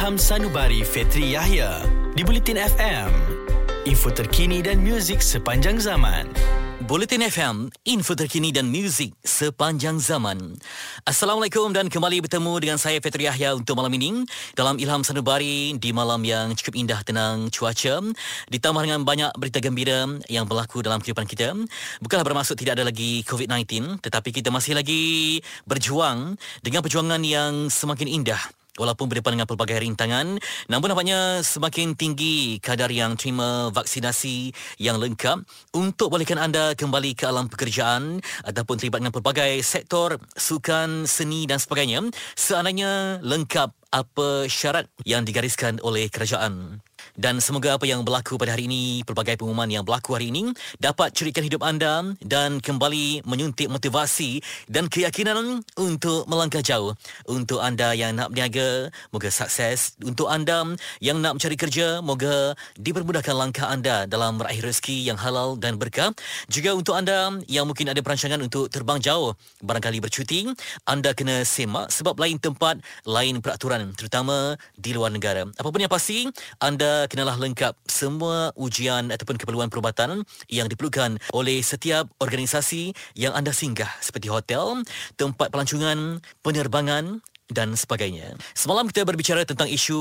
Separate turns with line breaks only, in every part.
Ilham Sanubari Fetri Yahya di Bulletin FM. Info terkini dan muzik sepanjang zaman.
Bulletin FM, info terkini dan muzik sepanjang zaman. Assalamualaikum dan kembali bertemu dengan saya Petri Yahya untuk malam ini dalam Ilham Sanubari di malam yang cukup indah tenang cuaca ditambah dengan banyak berita gembira yang berlaku dalam kehidupan kita. Bukanlah bermaksud tidak ada lagi COVID-19 tetapi kita masih lagi berjuang dengan perjuangan yang semakin indah Walaupun berdepan dengan pelbagai rintangan, namun nampaknya semakin tinggi kadar yang terima vaksinasi yang lengkap untuk bolehkan anda kembali ke alam pekerjaan ataupun terlibat dengan pelbagai sektor sukan, seni dan sebagainya seandainya lengkap apa syarat yang digariskan oleh kerajaan. Dan semoga apa yang berlaku pada hari ini, pelbagai pengumuman yang berlaku hari ini dapat curikan hidup anda dan kembali menyuntik motivasi dan keyakinan untuk melangkah jauh. Untuk anda yang nak berniaga, moga sukses. Untuk anda yang nak mencari kerja, moga dipermudahkan langkah anda dalam meraih rezeki yang halal dan berkah. Juga untuk anda yang mungkin ada perancangan untuk terbang jauh, barangkali bercuti, anda kena semak sebab lain tempat, lain peraturan terutama di luar negara. Apapun yang pasti, anda kenalah lengkap semua ujian ataupun keperluan perubatan yang diperlukan oleh setiap organisasi yang anda singgah seperti hotel, tempat pelancongan, penerbangan dan sebagainya. Semalam kita berbicara tentang isu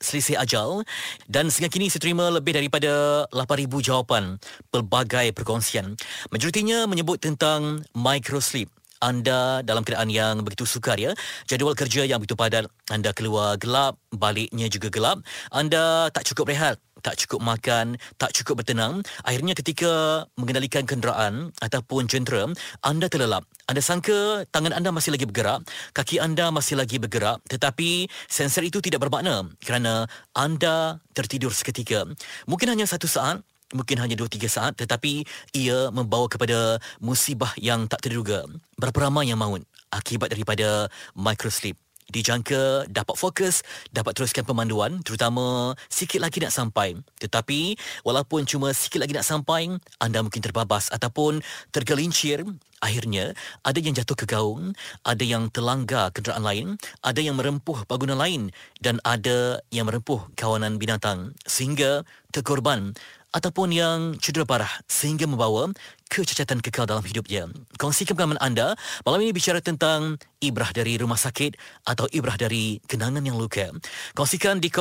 selisih ajal dan sehingga kini saya terima lebih daripada 8,000 jawapan pelbagai perkongsian. Majoritinya menyebut tentang microsleep anda dalam keadaan yang begitu sukar ya jadual kerja yang begitu padat anda keluar gelap baliknya juga gelap anda tak cukup rehat tak cukup makan, tak cukup bertenang, akhirnya ketika mengendalikan kenderaan ataupun jentera, anda terlelap. Anda sangka tangan anda masih lagi bergerak, kaki anda masih lagi bergerak, tetapi sensor itu tidak bermakna kerana anda tertidur seketika. Mungkin hanya satu saat, mungkin hanya 2-3 saat tetapi ia membawa kepada musibah yang tak terduga. Berapa ramai yang maut akibat daripada microsleep? Dijangka dapat fokus, dapat teruskan pemanduan terutama sikit lagi nak sampai. Tetapi walaupun cuma sikit lagi nak sampai, anda mungkin terbabas ataupun tergelincir. Akhirnya ada yang jatuh ke gaung, ada yang terlanggar kenderaan lain, ada yang merempuh bangunan lain dan ada yang merempuh kawanan binatang sehingga terkorban ataupun yang cedera parah sehingga membawa kecacatan kekal dalam hidupnya. Kongsikan pengalaman anda malam ini bicara tentang ibrah dari rumah sakit atau ibrah dari kenangan yang luka. Kongsikan di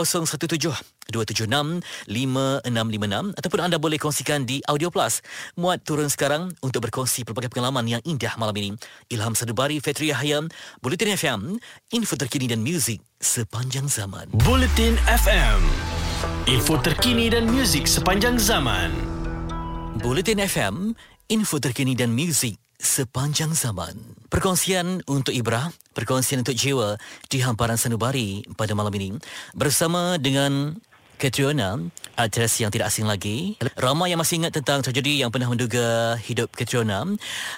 017-276-5656 ataupun anda boleh kongsikan di Audio Plus. Muat turun sekarang untuk berkongsi pelbagai pengalaman yang indah malam ini. Ilham Sadubari, Fetri Hayam, Bulletin FM, info terkini dan muzik sepanjang zaman.
Bulletin FM. Info terkini dan muzik sepanjang zaman.
Bulletin FM, info terkini dan muzik sepanjang zaman. Perkongsian untuk Ibrah, perkongsian untuk jiwa di hamparan sanubari pada malam ini bersama dengan Katriona, aktris yang tidak asing lagi. Ramai yang masih ingat tentang tragedi yang pernah menduga hidup Katriona,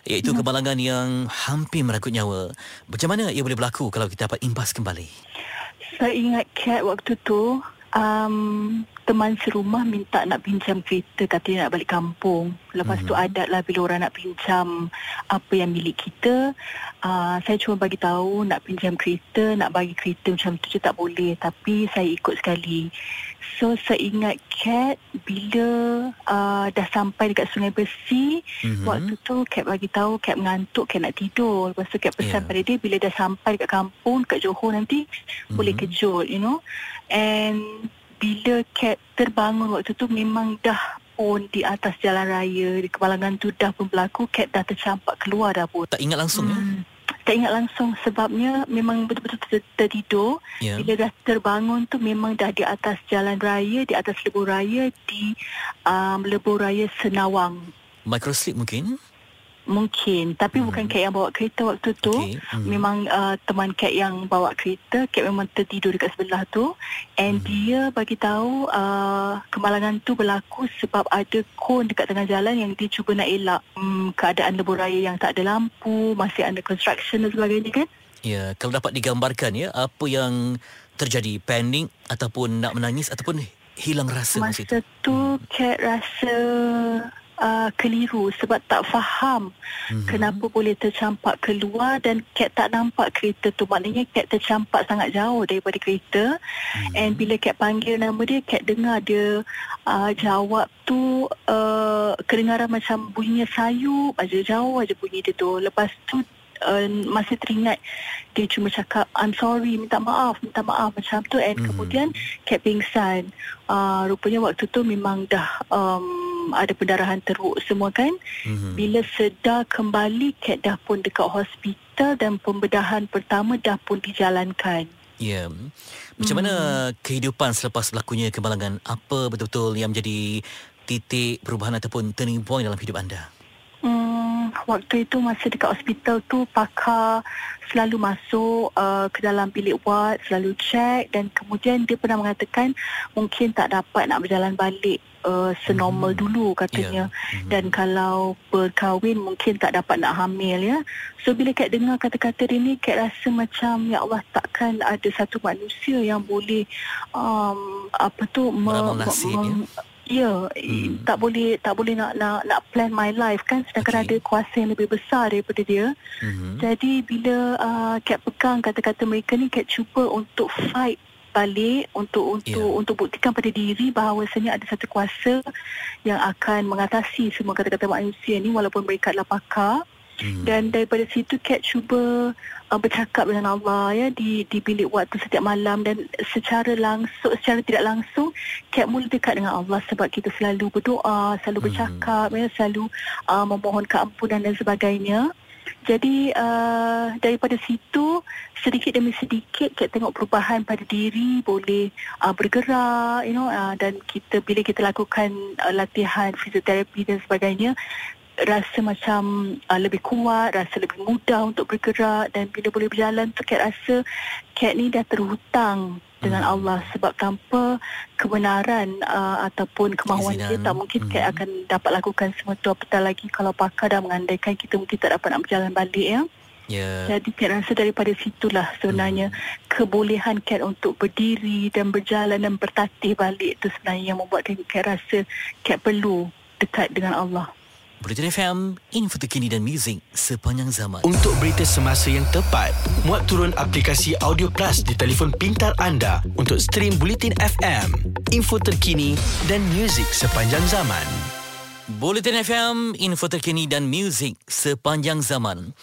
iaitu ya. kemalangan yang hampir merangkut nyawa. Macam mana ia boleh berlaku kalau kita dapat impas kembali?
Saya ingat Kat waktu tu, um, teman serumah minta nak pinjam kereta katanya nak balik kampung. Lepas mm-hmm. tu mhm. adat lah bila orang nak pinjam apa yang milik kita. Uh, saya cuma bagi tahu nak pinjam kereta, nak bagi kereta macam tu je tak boleh. Tapi saya ikut sekali. So saya ingat Cat bila uh, dah sampai dekat Sungai Besi, mm-hmm. waktu tu Cat bagi tahu Cat mengantuk, Cat nak tidur. Lepas tu Cat pesan yeah. pada dia bila dah sampai dekat kampung, dekat Johor nanti mm-hmm. boleh kejut, you know. And bila Cat terbangun waktu tu memang dah pun di atas jalan raya di kebalangan tu dah pun berlaku Cat dah tercampak keluar dah pun
tak ingat langsung ya? hmm. ya
tak ingat langsung sebabnya memang betul-betul tertidur. Yeah. bila dah terbangun tu memang dah di atas jalan raya di atas lebuh raya di um, lebuh raya Senawang.
Microsleep mungkin
Mungkin Tapi hmm. bukan Kat yang bawa kereta waktu tu okay. hmm. Memang uh, teman Kat yang bawa kereta Kat memang tertidur dekat sebelah tu And hmm. dia bagi tahu uh, Kemalangan tu berlaku Sebab ada kon dekat tengah jalan Yang dia cuba nak elak um, Keadaan lebur raya yang tak ada lampu Masih ada construction dan sebagainya kan
Ya, kalau dapat digambarkan ya Apa yang terjadi Panik Ataupun nak menangis Ataupun hilang rasa
masa, masa tu hmm. Kat rasa uh, keliru sebab tak faham mm-hmm. kenapa boleh tercampak keluar dan Kat tak nampak kereta tu maknanya Kat tercampak sangat jauh daripada kereta mm-hmm. and bila Kat panggil nama dia Kat dengar dia uh, jawab tu uh, kedengaran macam bunyinya sayu aja jauh aja bunyi dia tu lepas tu uh, masih teringat dia cuma cakap I'm sorry minta maaf minta maaf macam tu and mm-hmm. kemudian Kat pingsan uh, rupanya waktu tu memang dah um, ada pendarahan teruk semua kan mm-hmm. bila sedar kembali Kat dah pun dekat hospital dan pembedahan pertama dah pun dijalankan
Ya. Yeah. Macam mana hmm. kehidupan selepas berlakunya kemalangan? Apa betul-betul yang menjadi titik perubahan ataupun turning point dalam hidup anda?
Waktu itu masa dekat hospital tu pakar selalu masuk uh, ke dalam bilik ward selalu check dan kemudian dia pernah mengatakan mungkin tak dapat nak berjalan balik uh, senormal hmm. dulu katanya yeah. hmm. dan kalau berkahwin mungkin tak dapat nak hamil ya so bila Kat dengar kata-kata ini Kat rasa macam ya Allah takkan ada satu manusia yang boleh um, apa tu
me- me-
Ya, hmm. tak boleh tak boleh nak nak nak plan my life kan sedangkan okay. ada kuasa yang lebih besar daripada dia. Hmm. Jadi bila uh, Kat pegang kata-kata mereka ni Kat cuba untuk fight balik untuk untuk yeah. untuk buktikan pada diri bahawasanya ada satu kuasa yang akan mengatasi semua kata-kata manusia ni walaupun mereka adalah pakar. Hmm. Dan daripada situ Kat cuba uh, bercakap dengan Allah ya di di bilik waktu setiap malam dan secara langsung secara tidak langsung Kat mula dekat dengan Allah sebab kita selalu berdoa, selalu hmm. bercakap ya, selalu uh, memohon keampunan dan sebagainya. Jadi uh, daripada situ sedikit demi sedikit kita tengok perubahan pada diri boleh uh, bergerak you know uh, dan kita bila kita lakukan uh, latihan fisioterapi dan sebagainya rasa macam uh, lebih kuat, rasa lebih mudah untuk bergerak dan bila boleh berjalan tu Kat rasa Kat ni dah terhutang dengan hmm. Allah sebab tanpa kebenaran uh, ataupun kemahuan Izinan. dia tak mungkin hmm. Kat akan dapat lakukan semua tu apatah lagi kalau pakar dah mengandaikan kita mungkin tak dapat nak berjalan balik ya. Yeah. Jadi Kat rasa daripada situlah sebenarnya hmm. kebolehan Kat untuk berdiri dan berjalan dan bertatih balik tu sebenarnya yang membuat Kat rasa Kat perlu dekat dengan Allah.
Bulletin FM, info terkini dan muzik sepanjang zaman.
Untuk berita semasa yang tepat, muat turun aplikasi Audio Plus di telefon pintar anda untuk stream Bulletin FM, info terkini dan muzik sepanjang zaman.
Bulletin FM, info terkini dan muzik sepanjang zaman.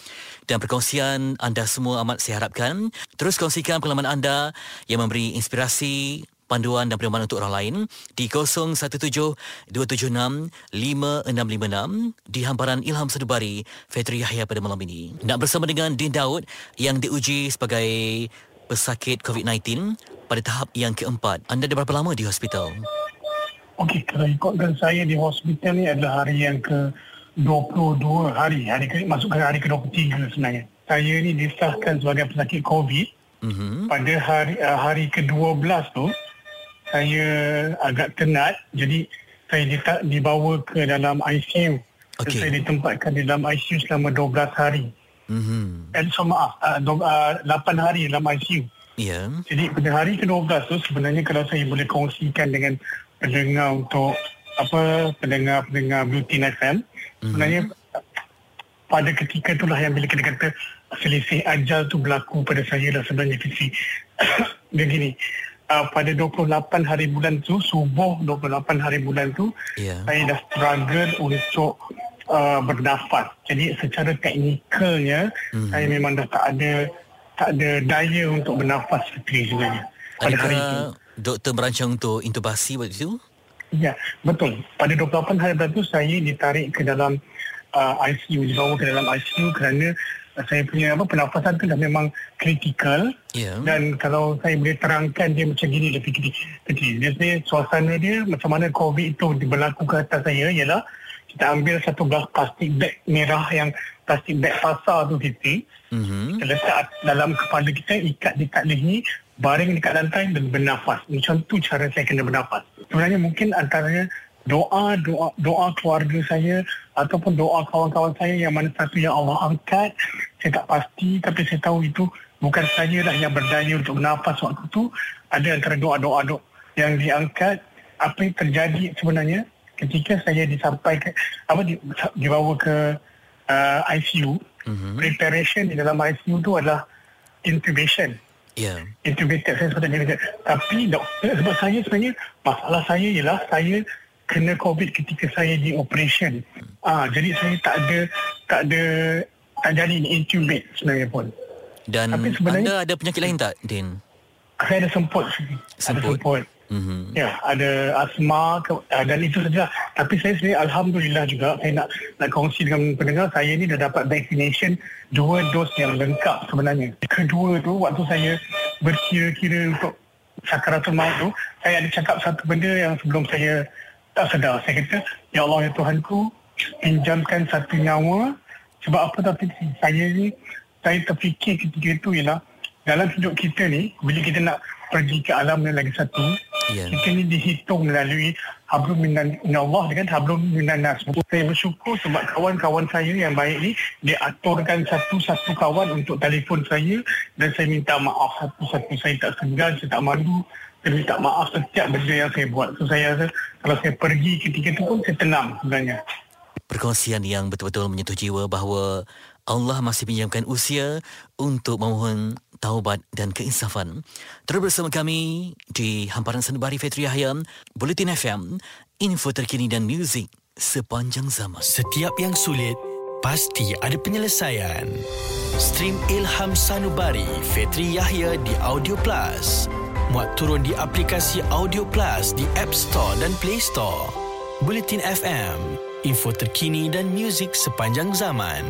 Dan perkongsian anda semua amat saya harapkan. Terus kongsikan pengalaman anda yang memberi inspirasi, panduan dan pedoman untuk orang lain di 0172765656 di hamparan Ilham Sedubari Fetri Yahya pada malam ini. Nak bersama dengan Din Daud yang diuji sebagai pesakit COVID-19 pada tahap yang keempat. Anda dah berapa lama di hospital?
Okey, kalau ikutkan saya di hospital ni adalah hari yang ke 22 hari. Hari ke, masuk ke hari ke-23 sebenarnya. Saya ni disahkan sebagai pesakit COVID. Mm-hmm. Pada hari uh, hari ke-12 tu, saya agak tenat jadi saya ditak, dibawa ke dalam ICU okay. saya ditempatkan di dalam ICU selama 12 hari mm-hmm. and so maaf uh, do, uh, 8 hari dalam ICU yeah. jadi pada hari ke-12 tu sebenarnya kalau saya boleh kongsikan dengan pendengar untuk apa pendengar-pendengar Beauty FM mm-hmm. sebenarnya pada ketika itulah yang bila kita kata selisih ajal tu berlaku pada saya lah sebenarnya visi begini uh, pada 28 hari bulan tu subuh 28 hari bulan tu yeah. saya dah struggle untuk uh, bernafas jadi secara teknikalnya mm-hmm. saya memang dah tak ada tak ada daya untuk bernafas seperti sebenarnya pada
Adakah hari itu doktor merancang untuk intubasi waktu itu
ya betul pada 28 hari bulan tu saya ditarik ke dalam uh, ICU dibawa ke dalam ICU kerana saya punya apa pernafasan tu dah memang kritikal yeah. dan kalau saya boleh terangkan dia macam gini lebih kecil. Biasanya suasana dia macam mana COVID itu berlaku ke atas saya ialah kita ambil satu belas plastik beg merah yang plastik beg pasar tu kita mm-hmm. kita letak dalam kepala kita ikat dekat leher baring dekat lantai dan bernafas. Macam tu cara saya kena bernafas. Sebenarnya mungkin antaranya doa doa doa keluarga saya ataupun doa kawan-kawan saya yang mana satu yang Allah angkat. Saya tak pasti tapi saya tahu itu bukan saya lah yang berdaya untuk bernafas waktu itu ada antara doa-doa doa yang diangkat. Apa yang terjadi sebenarnya ketika saya disampaikan apa di, dibawa ke uh, ICU mm-hmm. preparation di dalam ICU tu adalah intubation.
Ya.
intubated saya sepatutnya tapi doktor sebab saya sebenarnya masalah saya ialah saya kena covid ketika saya di operation ah jadi saya tak ada tak ada tak jadi intubate sebenarnya pun
Dan
Tapi sebenarnya-
anda ada penyakit lain tak, Din?
saya ada semput ada
Semput.
semput
Mhm.
Ya, ada asma ke, ah, dan itu saja. Tapi saya sendiri Alhamdulillah juga saya nak nak kongsi dengan pendengar saya ni dah dapat vaccination dua dos yang lengkap sebenarnya. Kedua tu waktu saya berkira-kira untuk sakaratul maut tu saya ada cakap satu benda yang sebelum saya tak sedar. Saya kata, Ya Allah ya Tuhanku pinjamkan satu nyawa sebab apa tapi saya ni saya terfikir ketika itu ialah dalam hidup kita ni bila kita nak pergi ke alam yang lagi satu
Ya.
kita ni dihitung melalui hablum minan Allah dengan hablum minan nas. Saya bersyukur sebab kawan-kawan saya yang baik ni dia aturkan satu-satu kawan untuk telefon saya dan saya minta maaf satu-satu saya tak segan, saya tak malu. Saya minta maaf setiap benda yang saya buat. So saya rasa kalau saya pergi ketika itu pun saya tenang sebenarnya.
Perkongsian yang betul-betul menyentuh jiwa bahawa Allah masih pinjamkan usia untuk memohon taubat dan keinsafan. Terus bersama kami di hamparan sanubari Fetri Yahya, Bulletin FM, info terkini dan muzik sepanjang zaman.
Setiap yang sulit pasti ada penyelesaian. Stream Ilham Sanubari Fetri Yahya di Audio Plus. Muat turun di aplikasi Audio Plus di App Store dan Play Store. Bulletin FM, info terkini dan muzik sepanjang zaman.